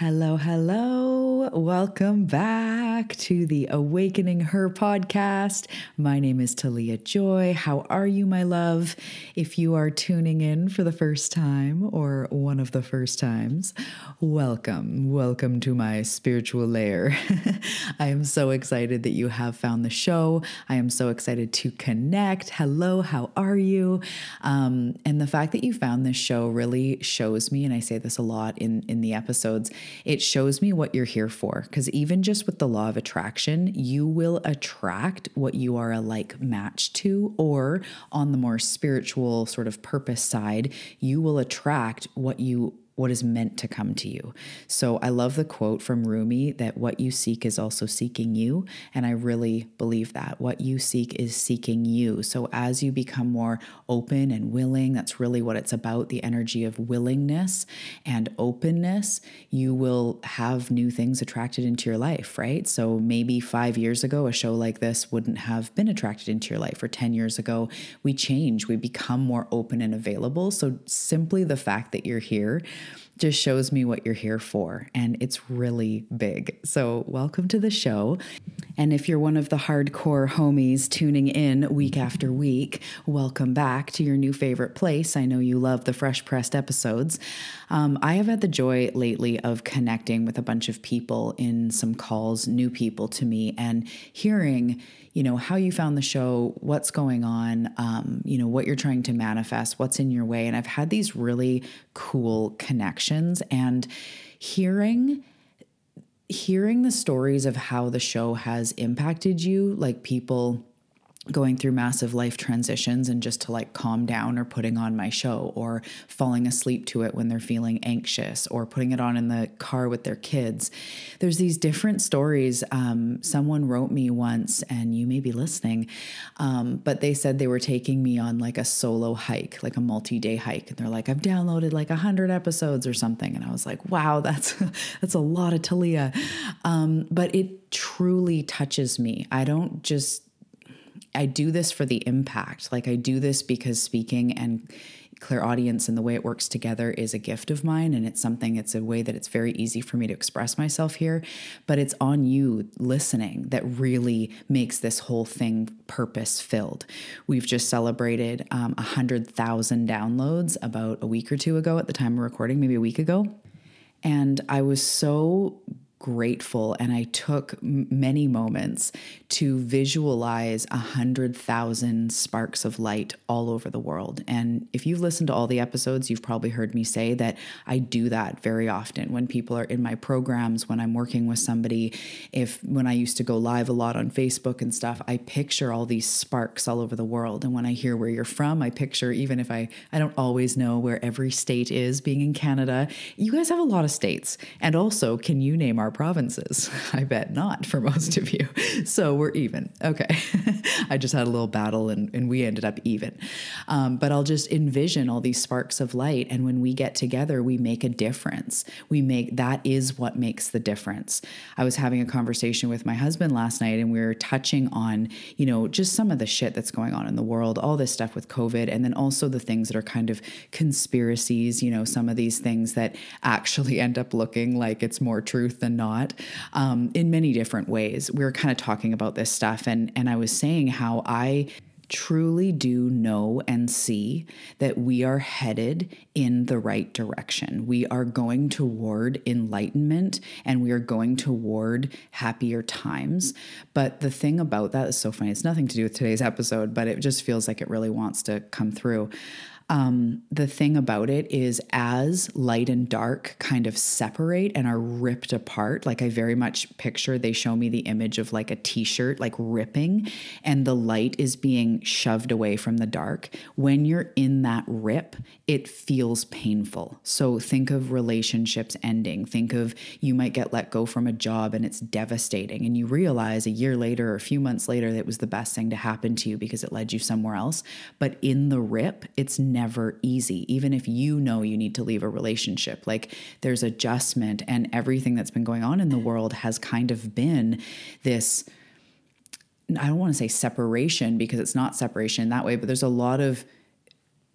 Hello, hello. Welcome back to the Awakening Her podcast. My name is Talia Joy. How are you, my love? If you are tuning in for the first time or one of the first times, welcome. Welcome to my spiritual lair. I am so excited that you have found the show. I am so excited to connect. Hello, how are you? Um, and the fact that you found this show really shows me, and I say this a lot in, in the episodes it shows me what you're here for. Because even just with the law of attraction, you will attract what you are a like match to, or on the more spiritual sort of purpose side, you will attract what you what is meant to come to you. So I love the quote from Rumi that what you seek is also seeking you. And I really believe that. What you seek is seeking you. So as you become more open and willing, that's really what it's about the energy of willingness and openness, you will have new things attracted into your life, right? So maybe five years ago, a show like this wouldn't have been attracted into your life, or 10 years ago, we change, we become more open and available. So simply the fact that you're here just shows me what you're here for. And it's really big. So, welcome to the show. And if you're one of the hardcore homies tuning in week after week, welcome back to your new favorite place. I know you love the fresh pressed episodes. Um, I have had the joy lately of connecting with a bunch of people in some calls, new people to me, and hearing you know how you found the show what's going on um, you know what you're trying to manifest what's in your way. And i've had these really cool connections and hearing hearing the stories of how the show has impacted you like people going through massive life transitions and just to like calm down or putting on my show or falling asleep to it when they're feeling anxious or putting it on in the car with their kids. There's these different stories. Um, someone wrote me once, and you may be listening, um, but they said they were taking me on like a solo hike, like a multi day hike. And they're like, I've downloaded like a hundred episodes or something. And I was like, wow, that's, that's a lot of Talia. Um, but it truly touches me. I don't just I do this for the impact. Like I do this because speaking and clairaudience and the way it works together is a gift of mine and it's something it's a way that it's very easy for me to express myself here but it's on you listening that really makes this whole thing purpose filled we've just celebrated um, 100000 downloads about a week or two ago at the time of recording maybe a week ago and I was so grateful and I took many moments to visualize a hundred thousand sparks of light all over the world. And if you've listened to all the episodes, you've probably heard me say that I do that very often when people are in my programs, when I'm working with somebody. If when I used to go live a lot on Facebook and stuff, I picture all these sparks all over the world. And when I hear where you're from, I picture even if I I don't always know where every state is being in Canada, you guys have a lot of states. And also, can you name our our provinces? I bet not for most of you. So we're even. Okay. I just had a little battle and, and we ended up even. Um, but I'll just envision all these sparks of light. And when we get together, we make a difference. We make that is what makes the difference. I was having a conversation with my husband last night and we were touching on, you know, just some of the shit that's going on in the world, all this stuff with COVID, and then also the things that are kind of conspiracies, you know, some of these things that actually end up looking like it's more truth than not um, in many different ways. We were kind of talking about this stuff, and and I was saying how I truly do know and see that we are headed in the right direction. We are going toward enlightenment and we are going toward happier times. But the thing about that is so funny. It's nothing to do with today's episode, but it just feels like it really wants to come through. Um, the thing about it is, as light and dark kind of separate and are ripped apart, like I very much picture they show me the image of like a t shirt, like ripping, and the light is being shoved away from the dark. When you're in that rip, it feels painful. So think of relationships ending. Think of you might get let go from a job and it's devastating. And you realize a year later or a few months later that it was the best thing to happen to you because it led you somewhere else. But in the rip, it's never easy, even if you know you need to leave a relationship. Like there's adjustment, and everything that's been going on in the world has kind of been this. I don't want to say separation because it's not separation that way, but there's a lot of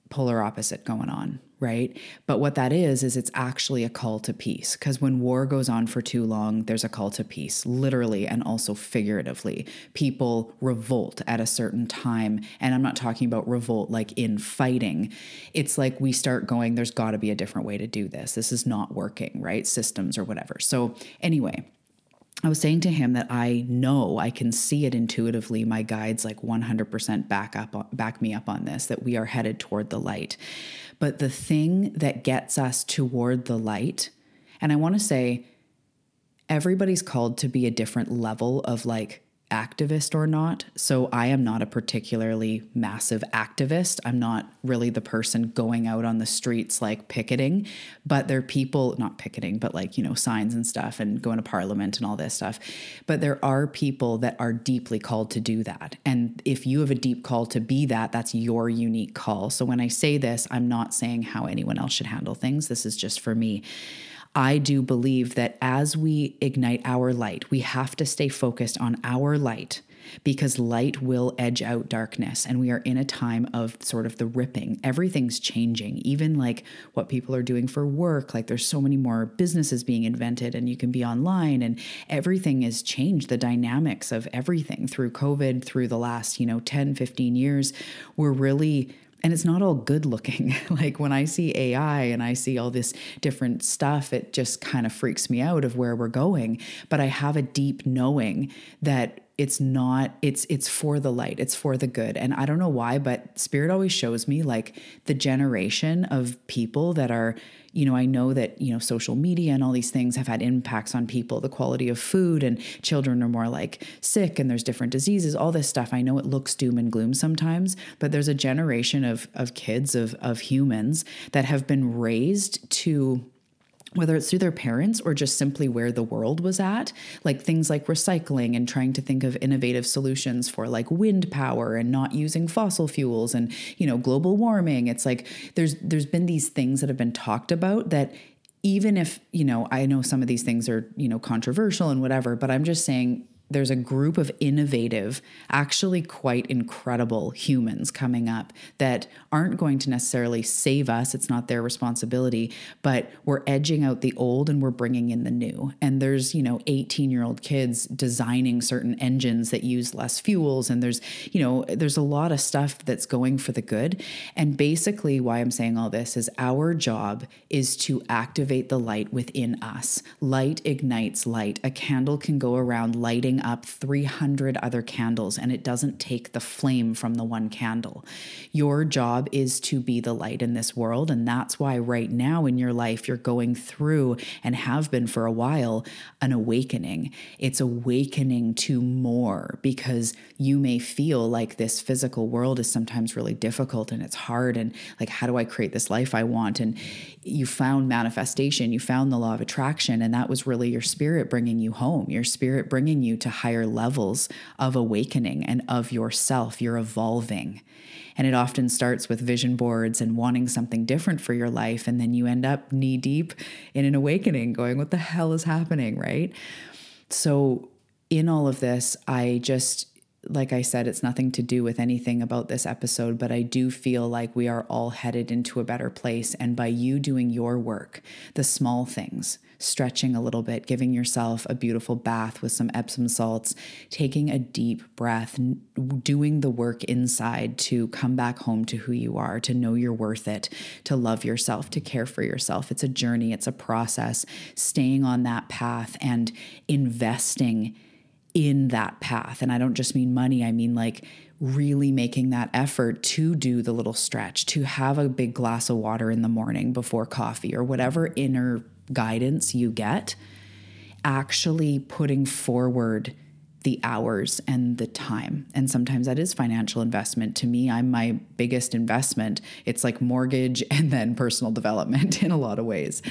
polar opposite going on, right? But what that is, is it's actually a call to peace. Because when war goes on for too long, there's a call to peace, literally and also figuratively. People revolt at a certain time. And I'm not talking about revolt like in fighting. It's like we start going, there's got to be a different way to do this. This is not working, right? Systems or whatever. So, anyway. I was saying to him that I know I can see it intuitively. My guides like 100% back up back me up on this that we are headed toward the light. But the thing that gets us toward the light, and I want to say everybody's called to be a different level of like activist or not. So I am not a particularly massive activist. I'm not really the person going out on the streets like picketing, but there are people, not picketing, but like, you know, signs and stuff and going to parliament and all this stuff. But there are people that are deeply called to do that. And if you have a deep call to be that, that's your unique call. So when I say this, I'm not saying how anyone else should handle things. This is just for me. I do believe that as we ignite our light, we have to stay focused on our light because light will edge out darkness. And we are in a time of sort of the ripping. Everything's changing, even like what people are doing for work. Like there's so many more businesses being invented, and you can be online, and everything has changed. The dynamics of everything through COVID, through the last, you know, 10, 15 years, we're really and it's not all good looking. like when I see AI and I see all this different stuff, it just kind of freaks me out of where we're going. But I have a deep knowing that it's not it's it's for the light it's for the good and i don't know why but spirit always shows me like the generation of people that are you know i know that you know social media and all these things have had impacts on people the quality of food and children are more like sick and there's different diseases all this stuff. I know it looks doom and gloom sometimes but there's a generation of of kids of of humans that have been raised to whether it's through their parents or just simply where the world was at, like things like recycling and trying to think of innovative solutions for like wind power and not using fossil fuels and, you know, global warming. It's like there's there's been these things that have been talked about that even if, you know, I know some of these things are, you know, controversial and whatever, but I'm just saying there's a group of innovative, actually quite incredible humans coming up that aren't going to necessarily save us. It's not their responsibility, but we're edging out the old and we're bringing in the new. And there's, you know, 18 year old kids designing certain engines that use less fuels. And there's, you know, there's a lot of stuff that's going for the good. And basically, why I'm saying all this is our job is to activate the light within us. Light ignites light. A candle can go around lighting lighting up 300 other candles and it doesn't take the flame from the one candle. Your job is to be the light in this world. And that's why right now in your life, you're going through and have been for a while an awakening. It's awakening to more because you may feel like this physical world is sometimes really difficult and it's hard. And like, how do I create this life I want? And you found manifestation, you found the law of attraction. And that was really your spirit bringing you home, your spirit bringing you to higher levels of awakening and of yourself. You're evolving. And it often starts with vision boards and wanting something different for your life. And then you end up knee deep in an awakening, going, What the hell is happening? Right. So, in all of this, I just like I said, it's nothing to do with anything about this episode, but I do feel like we are all headed into a better place. And by you doing your work, the small things, stretching a little bit, giving yourself a beautiful bath with some Epsom salts, taking a deep breath, doing the work inside to come back home to who you are, to know you're worth it, to love yourself, to care for yourself. It's a journey, it's a process, staying on that path and investing in that path. And I don't just mean money, I mean like really making that effort to do the little stretch, to have a big glass of water in the morning before coffee or whatever inner guidance you get, actually putting forward the hours and the time. And sometimes that is financial investment. To me, I'm my biggest investment. It's like mortgage and then personal development in a lot of ways.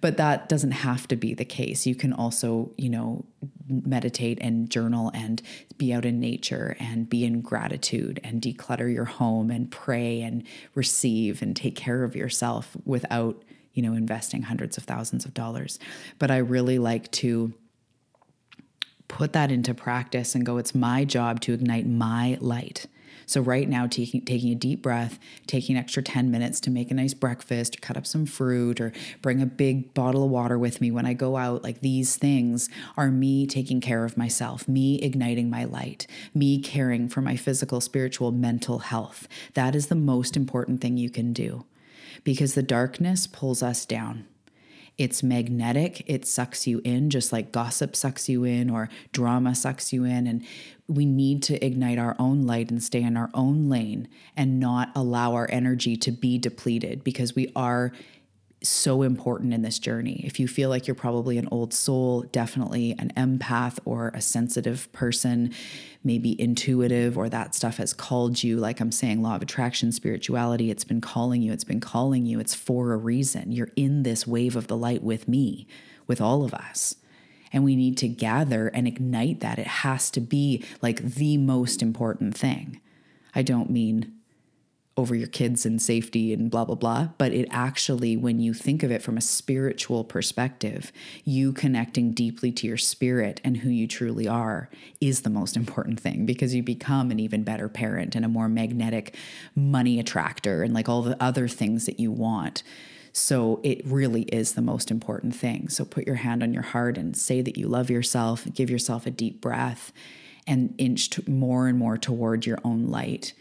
But that doesn't have to be the case. You can also, you know, meditate and journal and be out in nature and be in gratitude and declutter your home and pray and receive and take care of yourself without, you know, investing hundreds of thousands of dollars. But I really like to put that into practice and go, it's my job to ignite my light. So, right now, taking, taking a deep breath, taking extra 10 minutes to make a nice breakfast, cut up some fruit, or bring a big bottle of water with me when I go out, like these things are me taking care of myself, me igniting my light, me caring for my physical, spiritual, mental health. That is the most important thing you can do because the darkness pulls us down. It's magnetic. It sucks you in, just like gossip sucks you in or drama sucks you in. And we need to ignite our own light and stay in our own lane and not allow our energy to be depleted because we are so important in this journey. If you feel like you're probably an old soul, definitely an empath or a sensitive person, maybe intuitive, or that stuff has called you. Like I'm saying, law of attraction, spirituality, it's been calling you, it's been calling you. It's for a reason. You're in this wave of the light with me, with all of us. And we need to gather and ignite that. It has to be like the most important thing. I don't mean over your kids and safety and blah, blah, blah. But it actually, when you think of it from a spiritual perspective, you connecting deeply to your spirit and who you truly are is the most important thing because you become an even better parent and a more magnetic money attractor and like all the other things that you want. So it really is the most important thing. So put your hand on your heart and say that you love yourself, give yourself a deep breath, and inch more and more toward your own light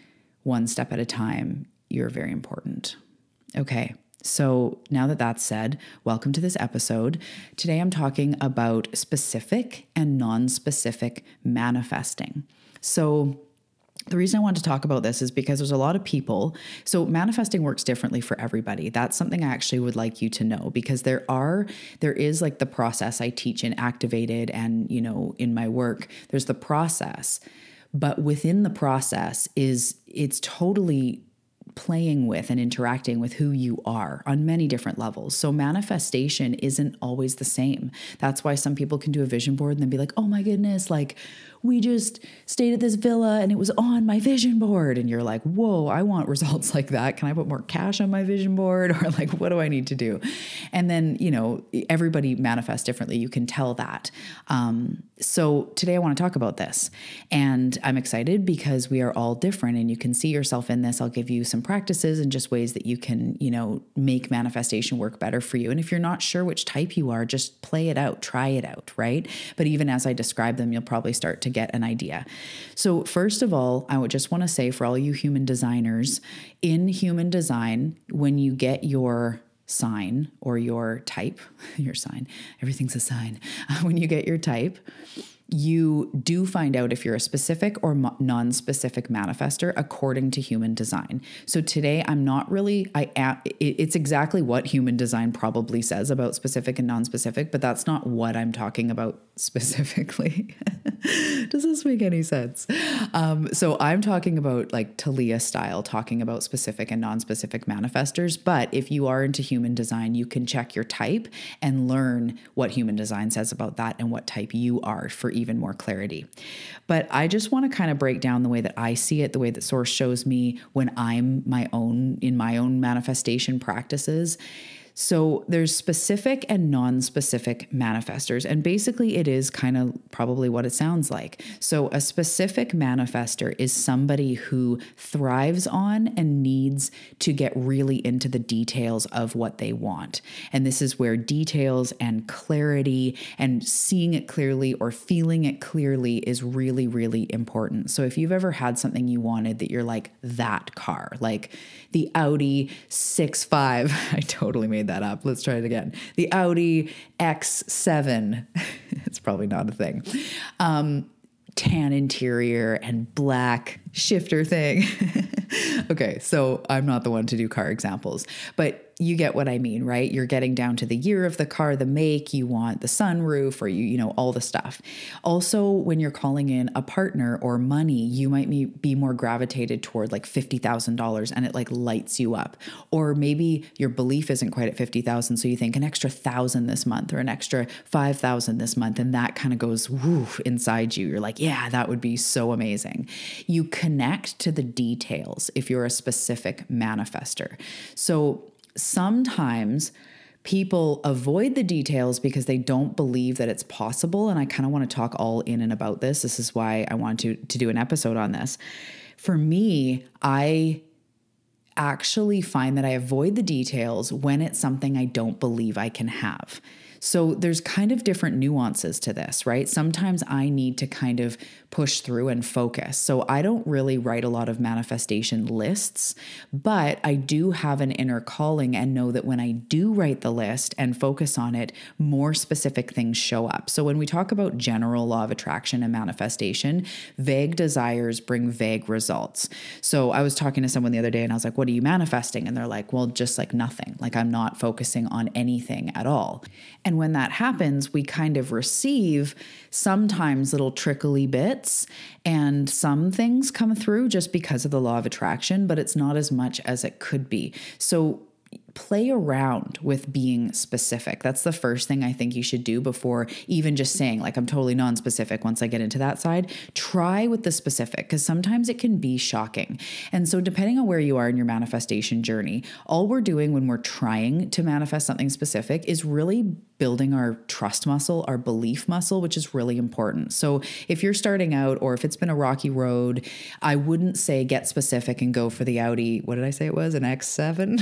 one step at a time. You're very important. Okay. So, now that that's said, welcome to this episode. Today I'm talking about specific and non specific manifesting. So, the reason I want to talk about this is because there's a lot of people. So manifesting works differently for everybody. That's something I actually would like you to know because there are there is like the process I teach in activated and, you know, in my work, there's the process but within the process is it's totally playing with and interacting with who you are on many different levels. So manifestation isn't always the same. That's why some people can do a vision board and then be like, "Oh my goodness, like we just stayed at this villa and it was on my vision board. And you're like, whoa, I want results like that. Can I put more cash on my vision board? Or like, what do I need to do? And then, you know, everybody manifests differently. You can tell that. Um, so today I want to talk about this. And I'm excited because we are all different and you can see yourself in this. I'll give you some practices and just ways that you can, you know, make manifestation work better for you. And if you're not sure which type you are, just play it out, try it out, right? But even as I describe them, you'll probably start to get an idea. So, first of all, I would just want to say for all you human designers, in human design, when you get your sign or your type, your sign, everything's a sign. When you get your type, you do find out if you're a specific or non specific manifester according to human design. So today I'm not really, I it's exactly what human design probably says about specific and non specific, but that's not what I'm talking about specifically. Does this make any sense? Um, so I'm talking about like Talia style, talking about specific and non specific manifestors. But if you are into human design, you can check your type and learn what human design says about that and what type you are for even more clarity. But I just want to kind of break down the way that I see it, the way that source shows me when I'm my own in my own manifestation practices so there's specific and non specific manifestors. And basically, it is kind of probably what it sounds like. So a specific manifester is somebody who thrives on and needs to get really into the details of what they want. And this is where details and clarity and seeing it clearly or feeling it clearly is really, really important. So if you've ever had something you wanted that you're like, that car, like the Audi 6.5, I totally made that up. Let's try it again. The Audi X7. it's probably not a thing. Um, tan interior and black shifter thing. okay, so I'm not the one to do car examples, but you get what I mean, right? You're getting down to the year of the car, the make, you want the sunroof or you, you know, all the stuff. Also, when you're calling in a partner or money, you might be more gravitated toward like $50,000 and it like lights you up. Or maybe your belief isn't quite at 50,000, so you think an extra 1,000 this month or an extra 5,000 this month and that kind of goes woof inside you. You're like, "Yeah, that would be so amazing." You connect to the details if you're a specific manifester. So sometimes people avoid the details because they don't believe that it's possible. And I kind of want to talk all in and about this. This is why I want to, to do an episode on this. For me, I actually find that I avoid the details when it's something I don't believe I can have. So there's kind of different nuances to this, right? Sometimes I need to kind of push through and focus. So I don't really write a lot of manifestation lists, but I do have an inner calling and know that when I do write the list and focus on it, more specific things show up. So when we talk about general law of attraction and manifestation, vague desires bring vague results. So I was talking to someone the other day and I was like, What are you manifesting? And they're like, Well, just like nothing. Like I'm not focusing on anything at all. And when that happens, we kind of receive sometimes little trickly bits, and some things come through just because of the law of attraction, but it's not as much as it could be. So play around with being specific. That's the first thing I think you should do before even just saying, like, I'm totally non specific once I get into that side. Try with the specific because sometimes it can be shocking. And so, depending on where you are in your manifestation journey, all we're doing when we're trying to manifest something specific is really building our trust muscle, our belief muscle, which is really important. So, if you're starting out or if it's been a rocky road, I wouldn't say get specific and go for the Audi. What did I say it was? An X7?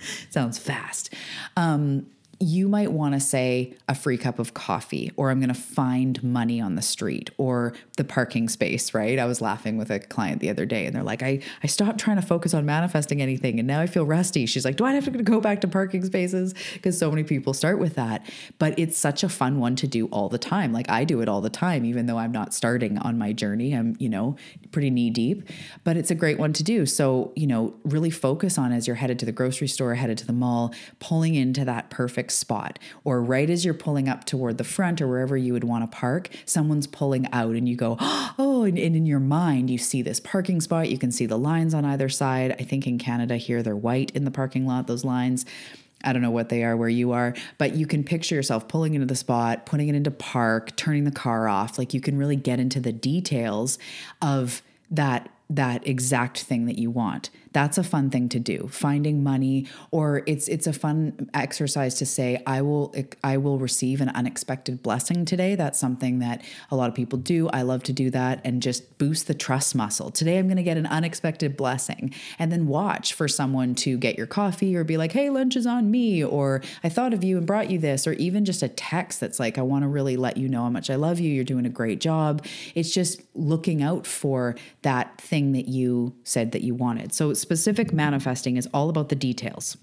Sounds fast. Um, you might want to say a free cup of coffee, or I'm going to find money on the street, or the parking space, right? I was laughing with a client the other day, and they're like, I, I stopped trying to focus on manifesting anything, and now I feel rusty. She's like, Do I have to go back to parking spaces? Because so many people start with that. But it's such a fun one to do all the time. Like I do it all the time, even though I'm not starting on my journey. I'm, you know, pretty knee deep, but it's a great one to do. So, you know, really focus on as you're headed to the grocery store, headed to the mall, pulling into that perfect perfect spot. Or right as you're pulling up toward the front or wherever you would want to park, someone's pulling out and you go, oh, and, and in your mind, you see this parking spot. You can see the lines on either side. I think in Canada here, they're white in the parking lot, those lines. I don't know what they are where you are, but you can picture yourself pulling into the spot, putting it into park, turning the car off. Like you can really get into the details of that that exact thing that you want that's a fun thing to do finding money or it's it's a fun exercise to say i will i will receive an unexpected blessing today. That's something that a lot of people do. I love to do that and just boost the trust muscle. Today i'm going to get an unexpected blessing. And then watch for someone to get your coffee or be like hey lunch is on me or i thought of you and brought you this or even just a text that's like i want to really let you know how much i love you. You're doing a great job. It's just looking out for that thing that you said that you wanted. So specific manifesting is all about the details.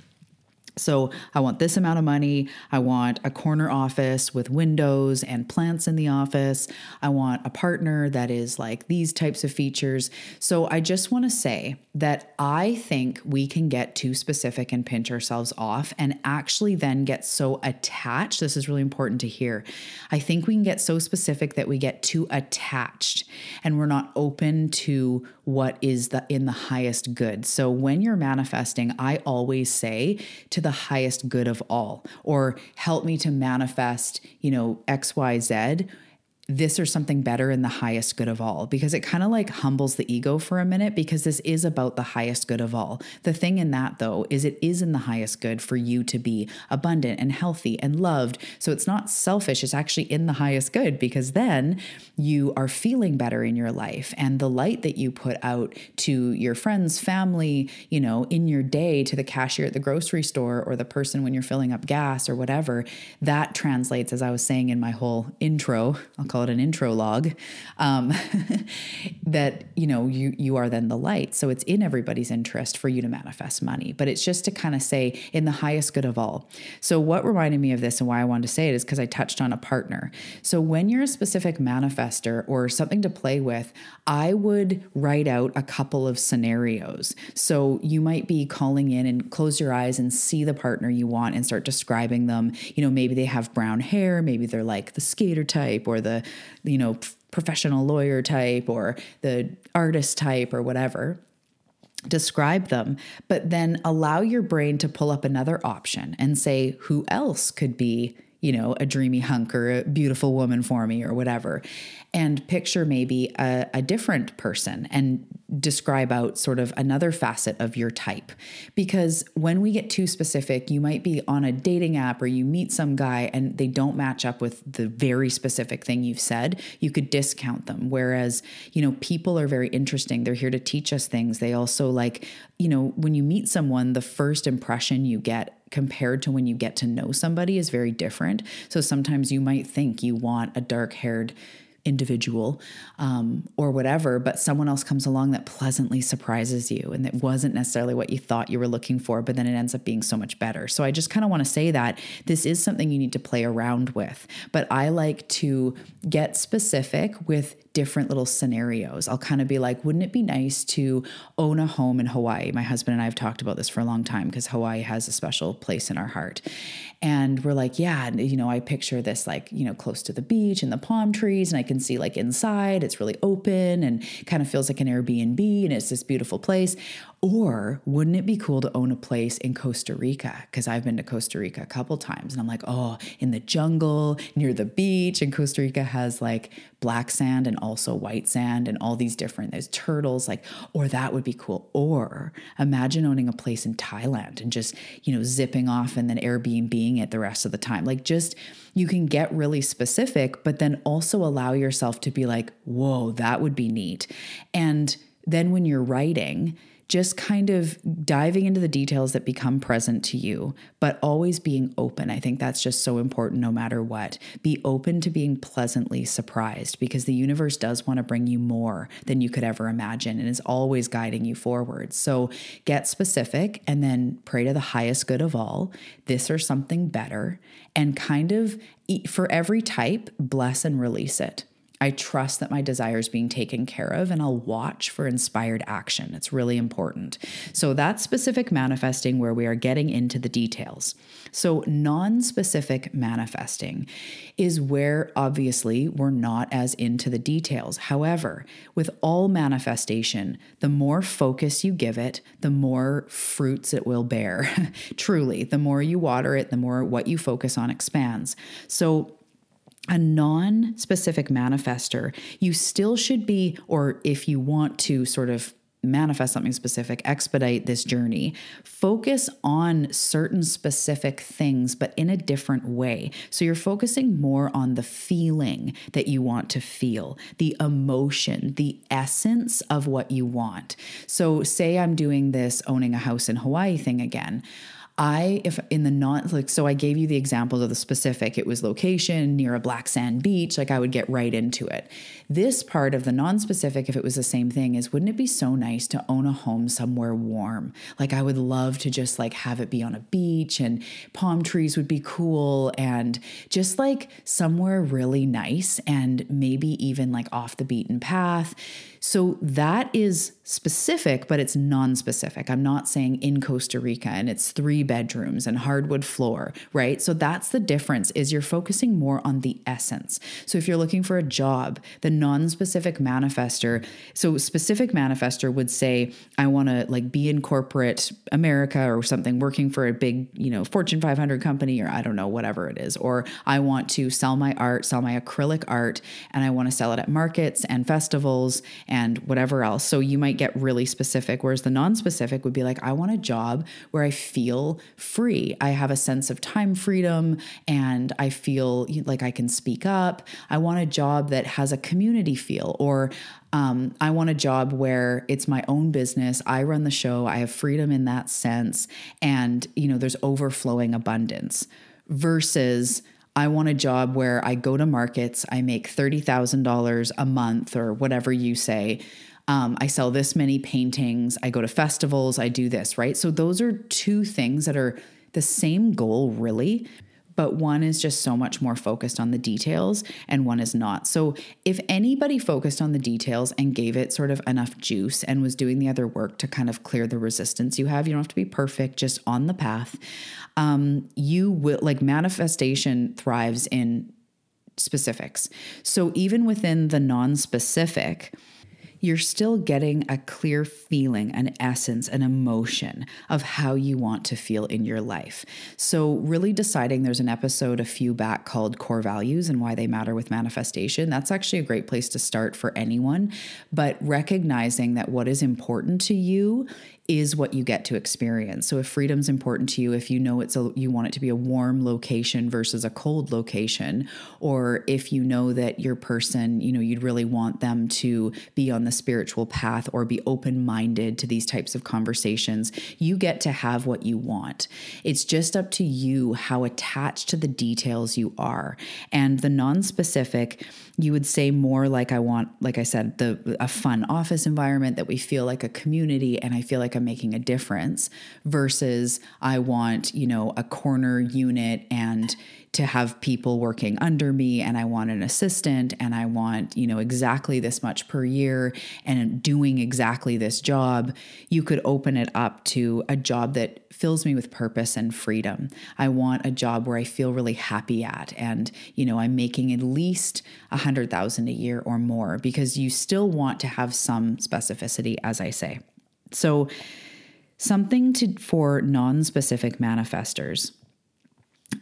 So, I want this amount of money. I want a corner office with windows and plants in the office. I want a partner that is like these types of features. So, I just want to say that I think we can get too specific and pinch ourselves off and actually then get so attached. This is really important to hear. I think we can get so specific that we get too attached and we're not open to what is the in the highest good. So when you're manifesting, I always say to the highest good of all or help me to manifest, you know, XYZ this or something better in the highest good of all because it kind of like humbles the ego for a minute because this is about the highest good of all. The thing in that though is it is in the highest good for you to be abundant and healthy and loved. So it's not selfish, it's actually in the highest good because then you are feeling better in your life and the light that you put out to your friends, family, you know, in your day to the cashier at the grocery store or the person when you're filling up gas or whatever, that translates as I was saying in my whole intro. I'll call it an intro log, um, that you know you you are then the light. So it's in everybody's interest for you to manifest money, but it's just to kind of say in the highest good of all. So what reminded me of this and why I wanted to say it is because I touched on a partner. So when you're a specific manifester or something to play with, I would write out a couple of scenarios. So you might be calling in and close your eyes and see the partner you want and start describing them. You know, maybe they have brown hair, maybe they're like the skater type or the, you know, professional lawyer type or the artist type or whatever describe them, but then allow your brain to pull up another option and say, who else could be you know, a dreamy hunk or a beautiful woman for me or whatever. And picture maybe a, a, different person and describe out sort of another facet of your type. Because when we get too specific, you might be on a dating app or you meet some guy and they don't match up with the very specific thing you've said, you could discount them. Whereas, you know, people are very interesting. They're here to teach us things. They also like, you know, when you meet someone, the first impression you get compared to when you get to know somebody is very different. So sometimes you might think you want a dark haired individual um, or whatever, but someone else comes along that pleasantly surprises you and that wasn't necessarily what you thought you were looking for, but then it ends up being so much better. So I just kind of want to say that this is something you need to play around with, but I like to get specific with different little scenarios. I'll kind of be like, wouldn't it be nice to own a home in Hawaii? My husband and I have talked about this for a long time because Hawaii has a special place in our heart. And we're like, yeah, you know, I picture this like, you know, close to the beach and the palm trees, and I can see like inside, it's really open and kind of feels like an Airbnb and it's this beautiful place. Or wouldn't it be cool to own a place in Costa Rica? Because I've been to Costa Rica a couple times and I'm like, oh, in the jungle, near the beach. And Costa Rica has like black sand and also white sand and all these different, there's turtles, like, or that would be cool. Or imagine owning a place in Thailand and just, you know, zipping off and then Airbnb it the rest of the time. Like, just, you can get really specific, but then also allow yourself to be like, whoa, that would be neat. And then when you're writing, just kind of diving into the details that become present to you, but always being open. I think that's just so important no matter what. Be open to being pleasantly surprised because the universe does want to bring you more than you could ever imagine and is always guiding you forward. So get specific and then pray to the highest good of all, this or something better, and kind of for every type, bless and release it. I trust that my desire is being taken care of and I'll watch for inspired action. It's really important. So that's specific manifesting where we are getting into the details. So non specific manifesting is where obviously we're not as into the details. However, with all manifestation, the more focus you give it, the more fruits it will bear. Truly, the more you water it, the more what you focus on expands. So a non specific manifester, you still should be, or if you want to sort of manifest something specific, expedite this journey, focus on certain specific things, but in a different way. So you're focusing more on the feeling that you want to feel, the emotion, the essence of what you want. So, say I'm doing this owning a house in Hawaii thing again. I, if in the non, like, so I gave you the examples of the specific, it was location near a black sand beach, like I would get right into it. This part of the non specific, if it was the same thing, is wouldn't it be so nice to own a home somewhere warm? Like I would love to just like have it be on a beach and palm trees would be cool and just like somewhere really nice and maybe even like off the beaten path. So that is specific, but it's non specific. I'm not saying in Costa Rica and it's three bedrooms and hardwood floor, right? So that's the difference is you're focusing more on the essence. So if you're looking for a job, the non-specific manifester, so specific manifester would say I want to like be in corporate America or something working for a big, you know, Fortune 500 company or I don't know whatever it is or I want to sell my art, sell my acrylic art and I want to sell it at markets and festivals and whatever else. So you might get really specific, whereas the non specific would be like, I want a job where I feel free. I have a sense of time freedom and I feel like I can speak up. I want a job that has a community feel, or um, I want a job where it's my own business. I run the show. I have freedom in that sense. And, you know, there's overflowing abundance versus I want a job where I go to markets, I make $30,000 a month or whatever you say. Um, I sell this many paintings, I go to festivals, I do this, right? So those are two things that are the same goal, really, but one is just so much more focused on the details and one is not. So, if anybody focused on the details and gave it sort of enough juice and was doing the other work to kind of clear the resistance you have, you don't have to be perfect, just on the path. Um, you will like manifestation thrives in specifics. So, even within the non specific, you're still getting a clear feeling, an essence, an emotion of how you want to feel in your life. So, really deciding there's an episode a few back called Core Values and Why They Matter with Manifestation. That's actually a great place to start for anyone. But recognizing that what is important to you is what you get to experience. So if freedom's important to you, if you know it's a you want it to be a warm location versus a cold location, or if you know that your person, you know, you'd really want them to be on the spiritual path or be open-minded to these types of conversations, you get to have what you want. It's just up to you how attached to the details you are. And the non-specific, you would say more like I want, like I said, the a fun office environment that we feel like a community and I feel like like I'm making a difference versus I want, you know, a corner unit and to have people working under me and I want an assistant and I want, you know, exactly this much per year and doing exactly this job, you could open it up to a job that fills me with purpose and freedom. I want a job where I feel really happy at and, you know, I'm making at least a 100,000 a year or more because you still want to have some specificity as I say. So, something to for non-specific manifestors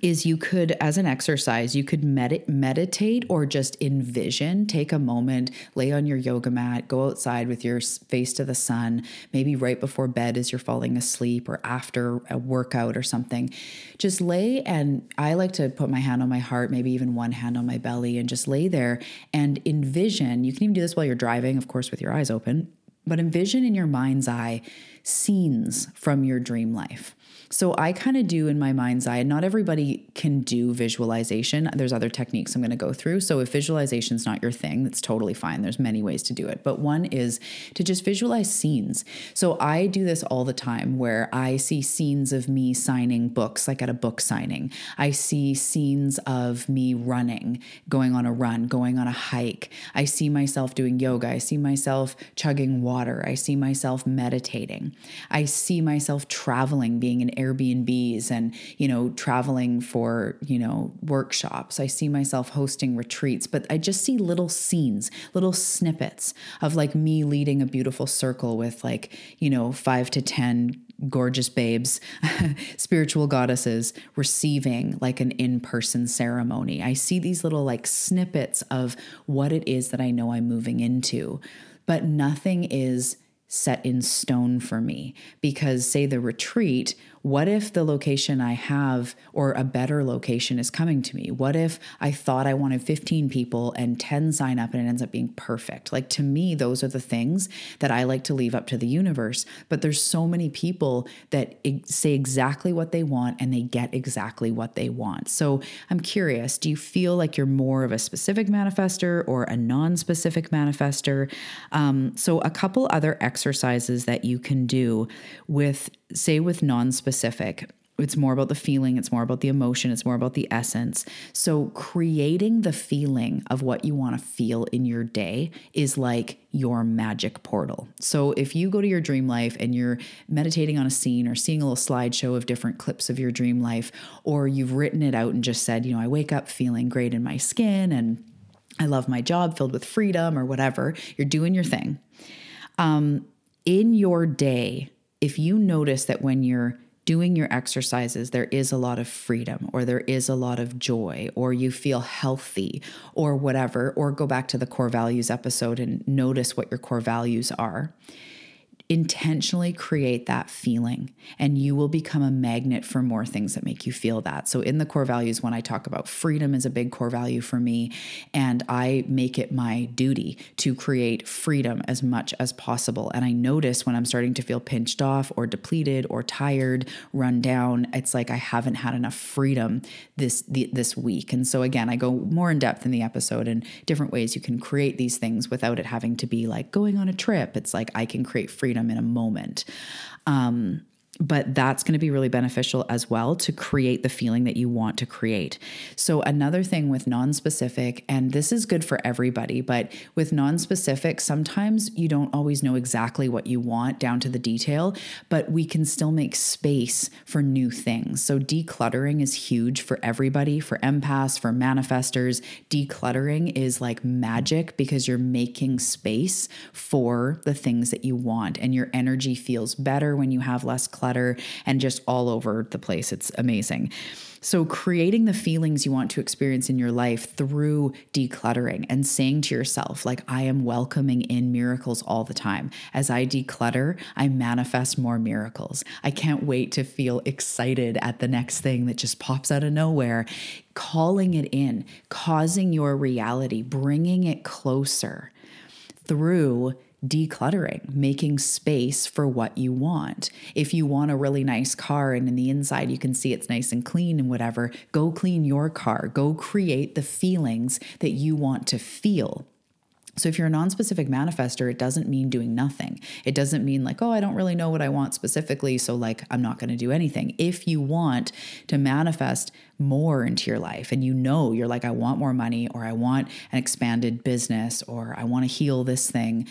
is you could as an exercise you could med- meditate or just envision take a moment lay on your yoga mat go outside with your face to the sun maybe right before bed as you're falling asleep or after a workout or something. Just lay and i like to put my hand on my heart maybe even one hand on my belly and just lay there and envision you can even do this while you're driving of course with your eyes open but envision in your mind's eye scenes from your dream life. So I kind of do in my mind's eye. Not everybody can do visualization. There's other techniques I'm going to go through. So if visualization is not your thing, that's totally fine. There's many ways to do it. But one is to just visualize scenes. So I do this all the time where I see scenes of me signing books like at a book signing. I see scenes of me running, going on a run, going on a hike. I see myself doing yoga. I see myself chugging water. I see myself meditating. I see myself traveling, being in Airbnbs and, you know, traveling for, you know, workshops. I see myself hosting retreats, but I just see little scenes, little snippets of like me leading a beautiful circle with like, you know, five to 10 gorgeous babes, spiritual goddesses receiving like an in person ceremony. I see these little like snippets of what it is that I know I'm moving into, but nothing is set in stone for me because, say, the retreat what if the location I have or a better location is coming to me? What if I thought I wanted 15 people and 10 sign up and it ends up being perfect? Like to me, those are the things that I like to leave up to the universe. But there's so many people that say exactly what they want and they get exactly what they want. So I'm curious do you feel like you're more of a specific manifester or a non specific manifester? Um, so, a couple other exercises that you can do with say with non-specific it's more about the feeling, it's more about the emotion, it's more about the essence. So, creating the feeling of what you want to feel in your day is like your magic portal. So, if you go to your dream life and you're meditating on a scene or seeing a little slideshow of different clips of your dream life, or you've written it out and just said, you know, I wake up feeling great in my skin and I love my job filled with freedom or whatever, you're doing your thing. Um, in your day, if you notice that when you're doing your exercises, there is a lot of freedom or there is a lot of joy or you feel healthy or whatever, or go back to the core values episode and notice what your core values are. Intentionally create that feeling and you will become a magnet for more things that make you feel that. So, in the core values, when I talk about freedom is a big core value for me, and I make it my duty to create freedom as much as possible. And I notice when I'm starting to feel pinched off or depleted or tired, run down, it's like I haven't had enough freedom this this week. And so again, I go more in depth in the episode and different ways you can create these things without it having to be like going on a trip. It's like I can create freedom in a moment. Um, but that's going to be really beneficial as well to create the feeling that you want to create. So, another thing with non specific, and this is good for everybody, but with non specific, sometimes you don't always know exactly what you want down to the detail, but we can still make space for new things. So, decluttering is huge for everybody, for empaths, for manifestors. Decluttering is like magic because you're making space for the things that you want, and your energy feels better when you have less clutter clutter and just all over the place. It's amazing. So, creating the feelings you want to experience in your life through decluttering and saying to yourself, like, I am welcoming in miracles all the time. As I declutter, I manifest more miracles. I can't wait to feel excited at the next thing that just pops out of nowhere. Calling it in, causing your reality, bringing it closer through decluttering, making space for what you want. If you want a really nice car and in the inside you can see it's nice and clean and whatever, go clean your car. Go create the feelings that you want to feel. So, if you're a non-specific manifester, it doesn't mean doing nothing. It doesn't mean like, oh, I don't really know what I want specifically, so like I'm not going to do anything. If you want to manifest more into your life and you know you're like, I want more money, or I want an expanded business, or I want to heal this thing,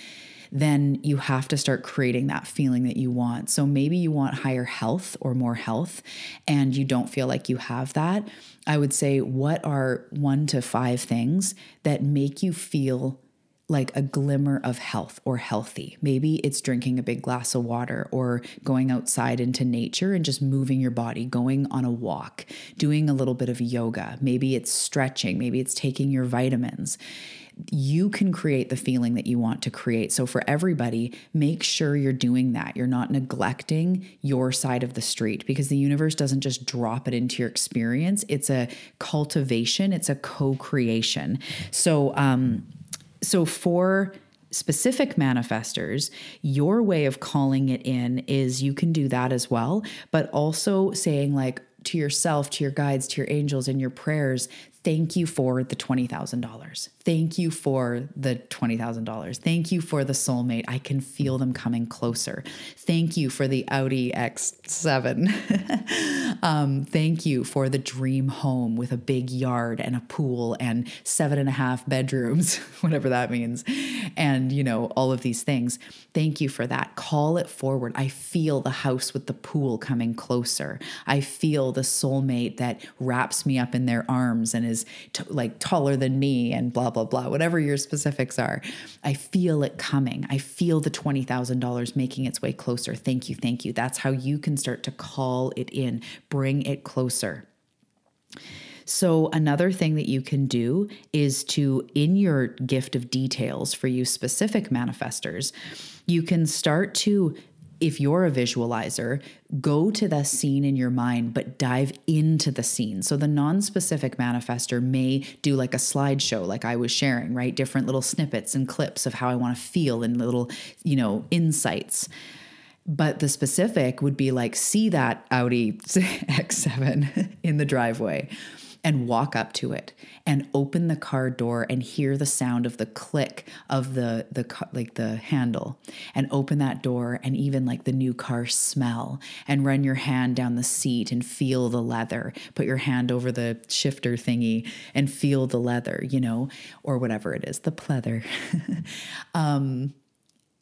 then you have to start creating that feeling that you want. So maybe you want higher health or more health and you don't feel like you have that. I would say, what are one to five things that make you feel like a glimmer of health or healthy. Maybe it's drinking a big glass of water or going outside into nature and just moving your body, going on a walk, doing a little bit of yoga. Maybe it's stretching, maybe it's taking your vitamins you can create the feeling that you want to create. So, for everybody, make sure you're doing that. You're not neglecting your side of the street because the universe doesn't just drop it into your experience. It's a cultivation, it's a co creation. So, um, so for specific manifestors, your way of calling it in is you can do that as well, but also saying, like, to yourself, to your guides, to your angels, in your prayers, thank you for the $20,000. Thank you for the $20,000. Thank you for the soulmate. I can feel them coming closer. Thank you for the Audi X7. um, thank you for the dream home with a big yard and a pool and seven and a half bedrooms, whatever that means. And, you know, all of these things. Thank you for that. Call it forward. I feel the house with the pool coming closer. I feel the soulmate that wraps me up in their arms and is t- like taller than me and blah, blah, blah, blah, whatever your specifics are. I feel it coming. I feel the $20,000 making its way closer. Thank you. Thank you. That's how you can start to call it in, bring it closer. So, another thing that you can do is to, in your gift of details for you specific manifestors, you can start to if you're a visualizer, go to the scene in your mind, but dive into the scene. So the non specific manifester may do like a slideshow, like I was sharing, right? Different little snippets and clips of how I want to feel and little, you know, insights. But the specific would be like, see that Audi X7 in the driveway and walk up to it and open the car door and hear the sound of the click of the the like the handle and open that door and even like the new car smell and run your hand down the seat and feel the leather. Put your hand over the shifter thingy and feel the leather you know or whatever it is the pleather. Um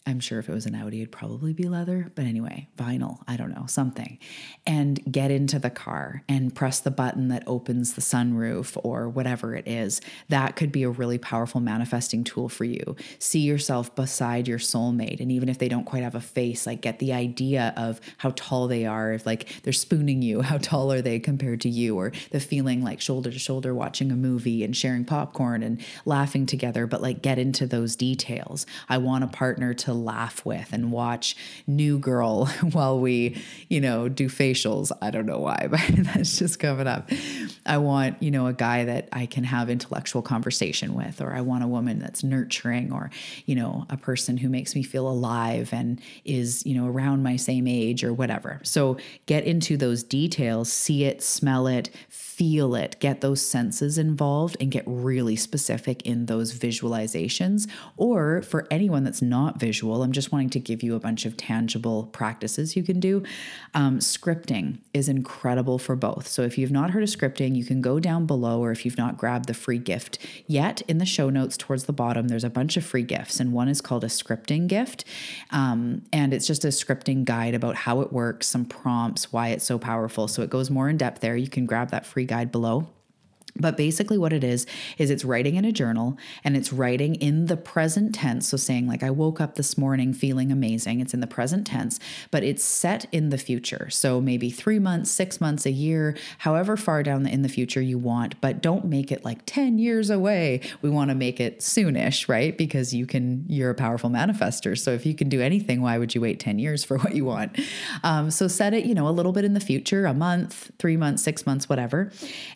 I'm sure if it was an Audi, it'd probably be leather. But anyway, vinyl, I don't know, something. And get into the car and press the button that opens the sunroof or whatever it is. That could be a really powerful manifesting tool for you. See yourself beside your soulmate. And even if they don't quite have a face, like get the idea of how tall they are. If like they're spooning you, how tall are they compared to you? Or the feeling like shoulder to shoulder watching a movie and sharing popcorn and laughing together. But like get into those details. I want a partner to laugh with and watch New Girl while we, you know, do facials. I don't know why, but that's just coming up. I want, you know, a guy that I can have intellectual conversation with, or I want a woman that's nurturing, or, you know, a person who makes me feel alive and is, you know, around my same age or whatever. So get into those details, see it, smell it, feel it, get those senses involved, and get really specific in those visualizations. Or for anyone that's not visual, I'm just wanting to give you a bunch of tangible practices you can do. Um, scripting is incredible for both. So if you've not heard of scripting, you can go down below, or if you've not grabbed the free gift yet, in the show notes towards the bottom, there's a bunch of free gifts, and one is called a scripting gift. Um, and it's just a scripting guide about how it works, some prompts, why it's so powerful. So it goes more in depth there. You can grab that free guide below. But basically, what it is, is it's writing in a journal and it's writing in the present tense. So, saying, like, I woke up this morning feeling amazing. It's in the present tense, but it's set in the future. So, maybe three months, six months, a year, however far down in the future you want, but don't make it like 10 years away. We want to make it soonish, right? Because you can, you're a powerful manifester. So, if you can do anything, why would you wait 10 years for what you want? Um, so, set it, you know, a little bit in the future, a month, three months, six months, whatever.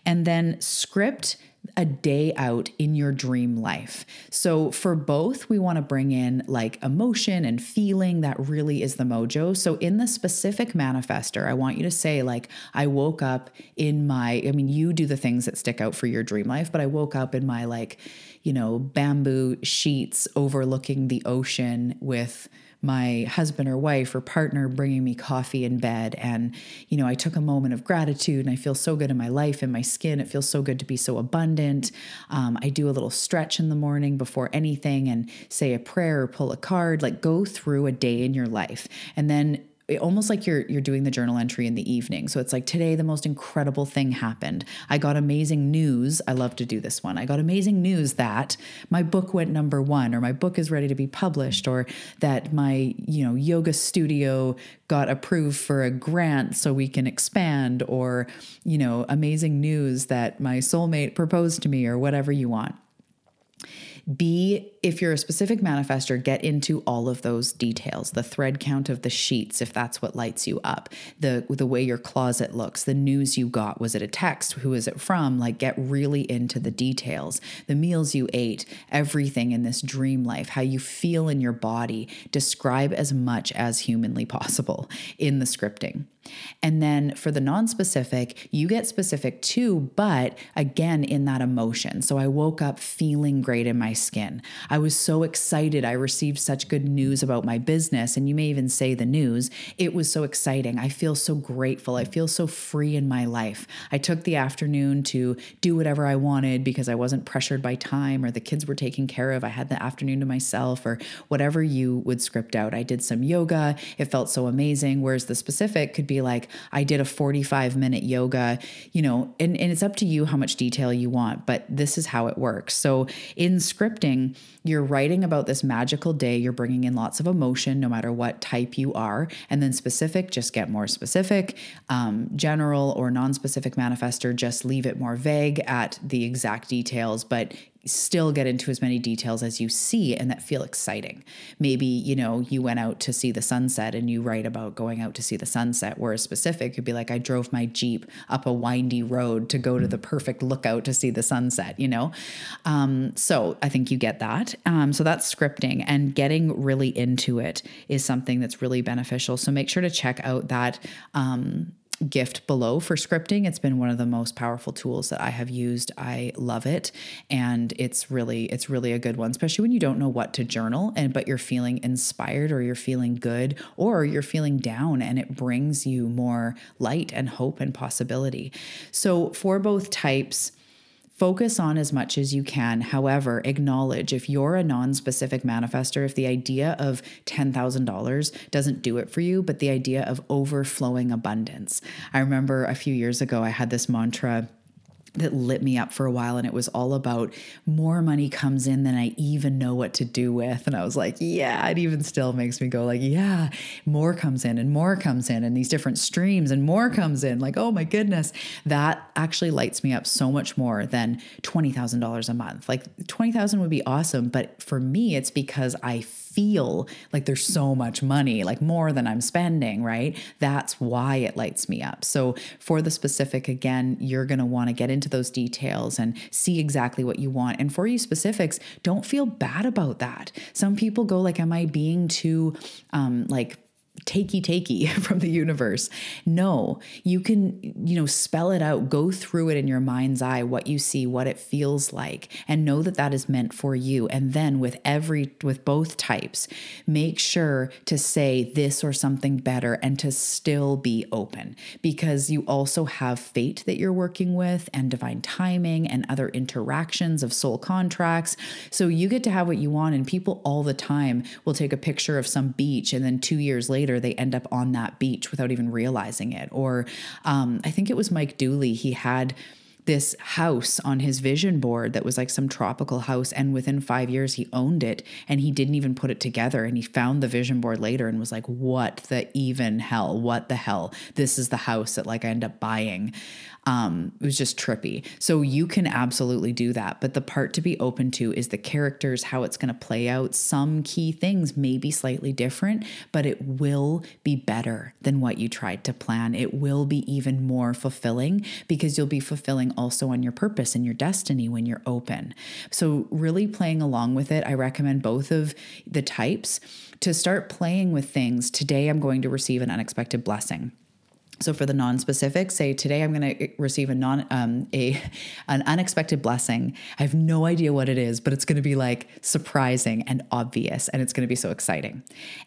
And then script a day out in your dream life. So, for both, we want to bring in like emotion and feeling that really is the mojo. So, in the specific manifester, I want you to say, like, I woke up in my, I mean, you do the things that stick out for your dream life, but I woke up in my, like, you know, bamboo sheets overlooking the ocean with my husband or wife or partner bringing me coffee in bed. And, you know, I took a moment of gratitude and I feel so good in my life and my skin. It feels so good to be so abundant. Um, I do a little stretch in the morning before anything and say a prayer or pull a card, like go through a day in your life. And then almost like you're you're doing the journal entry in the evening. So it's like today the most incredible thing happened. I got amazing news. I love to do this one. I got amazing news that my book went number 1 or my book is ready to be published or that my, you know, yoga studio got approved for a grant so we can expand or, you know, amazing news that my soulmate proposed to me or whatever you want. Be, if you're a specific manifester, get into all of those details the thread count of the sheets, if that's what lights you up, the, the way your closet looks, the news you got. Was it a text? Who is it from? Like, get really into the details, the meals you ate, everything in this dream life, how you feel in your body. Describe as much as humanly possible in the scripting. And then for the non specific, you get specific too, but again, in that emotion. So I woke up feeling great in my skin. I was so excited. I received such good news about my business. And you may even say the news. It was so exciting. I feel so grateful. I feel so free in my life. I took the afternoon to do whatever I wanted because I wasn't pressured by time or the kids were taken care of. I had the afternoon to myself or whatever you would script out. I did some yoga. It felt so amazing. Whereas the specific could be like, I did a 45 minute yoga, you know, and, and it's up to you how much detail you want, but this is how it works. So in scripting, you're writing about this magical day, you're bringing in lots of emotion, no matter what type you are. And then specific, just get more specific. Um, general or non specific manifester, just leave it more vague at the exact details, but still get into as many details as you see and that feel exciting. Maybe, you know, you went out to see the sunset and you write about going out to see the sunset, whereas specific could be like, I drove my Jeep up a windy road to go to the perfect lookout to see the sunset, you know? Um, so I think you get that. Um, so that's scripting and getting really into it is something that's really beneficial. So make sure to check out that. Um, gift below for scripting. It's been one of the most powerful tools that I have used. I love it and it's really it's really a good one, especially when you don't know what to journal and but you're feeling inspired or you're feeling good or you're feeling down and it brings you more light and hope and possibility. So for both types, Focus on as much as you can. However, acknowledge if you're a non specific manifester, if the idea of $10,000 doesn't do it for you, but the idea of overflowing abundance. I remember a few years ago, I had this mantra that lit me up for a while and it was all about more money comes in than I even know what to do with. And I was like yeah it even still makes me go like yeah more comes in and more comes in and these different streams and more comes in. Like oh my goodness. That actually lights me up so much more than $20,000 a month. Like 20,000 would be awesome but for me it's because I feel like there's so much money, like more than I'm spending, right? That's why it lights me up. So, for the specific, again, you're going to want to get into those details and see exactly what you want. And for you specifics, don't feel bad about that. Some people go like, Am I being too, um, like, takey takey from the universe. No, you can, you know, spell it out, go through it in your mind's eye, what you see, what it feels like, and know that that is meant for you. And then with every, with both types, make sure to say this or something better and to still be open because you also have fate that you're working with and divine timing and other interactions of soul contracts. So you get to have what you want. And people all the time will take a picture of some beach and then two years later, later they end up on that beach without even realizing it. Or um, I think it was Mike Dooley, he had this house on his vision board that was like some tropical house and within 5 years he owned it and he didn't even put it together and he found the vision board later and was like what the even hell? What the hell? This is the house that like I end up buying um, it was just trippy. So you can absolutely do that. But the part to be open to is the characters, how it's going to play out. Some key things may be slightly different, but it will be better than what you tried to plan. It will be even more fulfilling because you'll be fulfilling also on your purpose and your destiny when you're open. So, really playing along with it, I recommend both of the types to start playing with things. Today, I'm going to receive an unexpected blessing. So for the non-specific, say today I'm going to receive a non um, a an unexpected blessing. I have no idea what it is, but it's going to be like surprising and obvious, and it's going to be so exciting.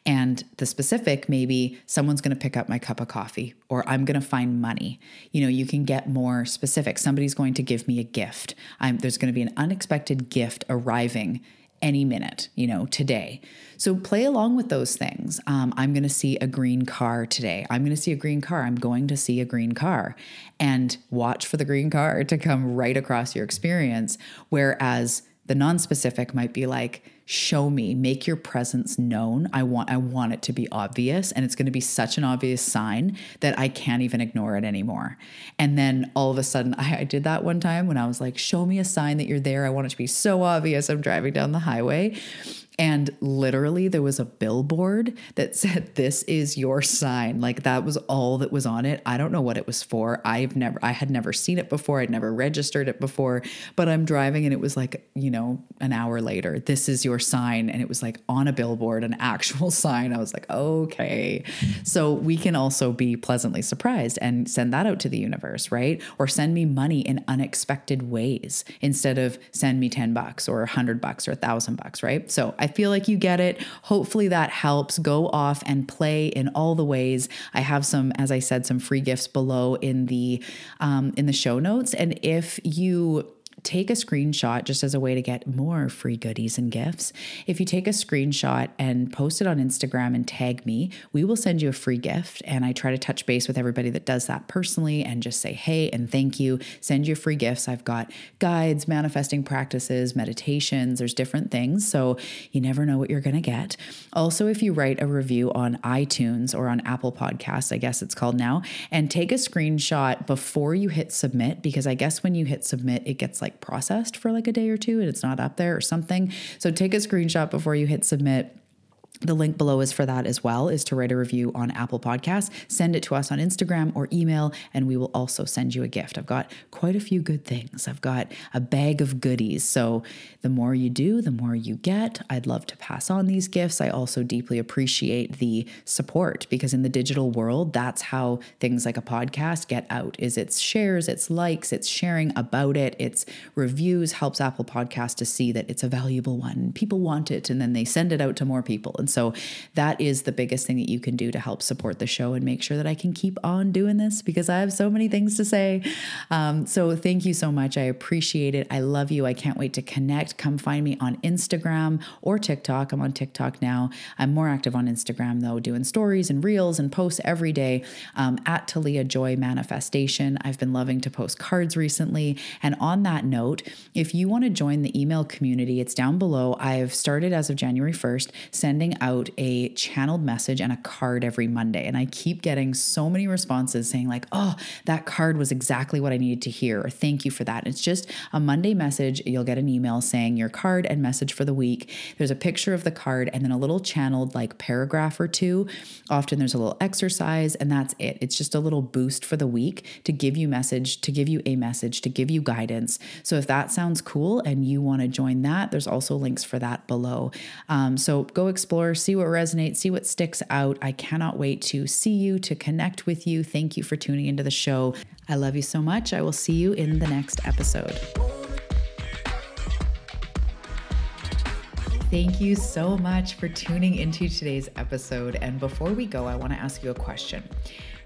And the specific, maybe someone's going to pick up my cup of coffee, or I'm going to find money. You know, you can get more specific. Somebody's going to give me a gift. I'm, there's going to be an unexpected gift arriving any minute, you know, today. So play along with those things. Um, I'm going to see a green car today. I'm going to see a green car. I'm going to see a green car and watch for the green car to come right across your experience. Whereas the non-specific might be like, show me, make your presence known. I want I want it to be obvious and it's going to be such an obvious sign that I can't even ignore it anymore. And then all of a sudden I, I did that one time when I was like, show me a sign that you're there. I want it to be so obvious. I'm driving down the highway and literally, there was a billboard that said, This is your sign. Like that was all that was on it. I don't know what it was for. I've never, I had never seen it before. I'd never registered it before, but I'm driving and it was like, you know, an hour later, this is your sign. And it was like on a billboard, an actual sign. I was like, okay. So we can also be pleasantly surprised and send that out to the universe, right? Or send me money in unexpected ways instead of send me 10 bucks or a hundred bucks or a thousand bucks, right? So I feel like you get it. Hopefully that helps. Go off and play in all the ways. I have some, as I said, some free gifts below in the um, in the show notes. And if you take a screenshot just as a way to get more free goodies and gifts. If you take a screenshot and post it on Instagram and tag me, we will send you a free gift. And I try to touch base with everybody that does that personally and just say, hey, and thank you. Send you free gifts. I've got guides, manifesting practices, meditations, there's different things. So you never know what you're going to get. Also, if you write a review on iTunes or on Apple Podcasts, I guess it's called now, and take a screenshot before you hit submit, because I guess when you hit submit, it gets like like processed for like a day or two and it's not up there or something. So take a screenshot before you hit submit the link below is for that as well is to write a review on apple podcasts send it to us on instagram or email and we will also send you a gift. I've got quite a few good things. I've got a bag of goodies. So the more you do the more you get. I'd love to pass on these gifts. I also deeply appreciate the support because in the digital world that's how things like a podcast get out is it's shares it's likes it's sharing about it it's reviews helps apple podcast to see that it's a valuable one. People want it and then they send it out to more people and so that is the biggest thing that you can do to help support the show and make sure that I can keep on doing this because I have so many things to say. Um, so thank you so much. I appreciate it. I love you. I can't wait to connect. Come find me on Instagram or TikTok. I'm on TikTok now. I'm more active on Instagram though, doing stories and reels and posts every day um, at Talia Joy Manifestation. I've been loving to post cards recently. And on that note, if you want to join the email community, it's down below. I've started as of January 1st sending out a channeled message and a card every Monday. And I keep getting so many responses saying, like, oh, that card was exactly what I needed to hear, or thank you for that. It's just a Monday message. You'll get an email saying your card and message for the week. There's a picture of the card and then a little channeled like paragraph or two. Often there's a little exercise, and that's it. It's just a little boost for the week to give you message, to give you a message, to give you guidance. So if that sounds cool and you want to join that, there's also links for that below. Um, so go explore, see what resonates, see what sticks out. I cannot wait to see you, to connect with you. Thank you for tuning into the show. I love you so much. I will see you in the next episode. Thank you so much for tuning into today's episode. And before we go, I want to ask you a question.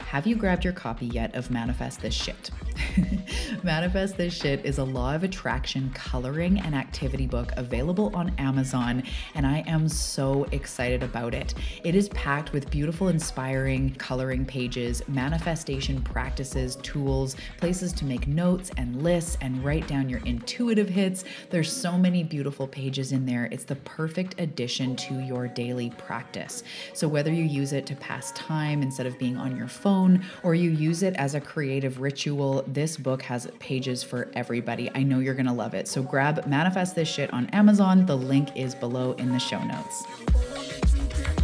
Have you grabbed your copy yet of Manifest This Shit? Manifest This Shit is a law of attraction coloring and activity book available on Amazon, and I am so excited about it. It is packed with beautiful, inspiring coloring pages, manifestation practices, tools, places to make notes and lists and write down your intuitive hits. There's so many beautiful pages in there. It's the perfect addition to your daily practice. So, whether you use it to pass time instead of being on your phone or you use it as a creative ritual, this book has pages for everybody. I know you're going to love it. So grab Manifest This Shit on Amazon. The link is below in the show notes.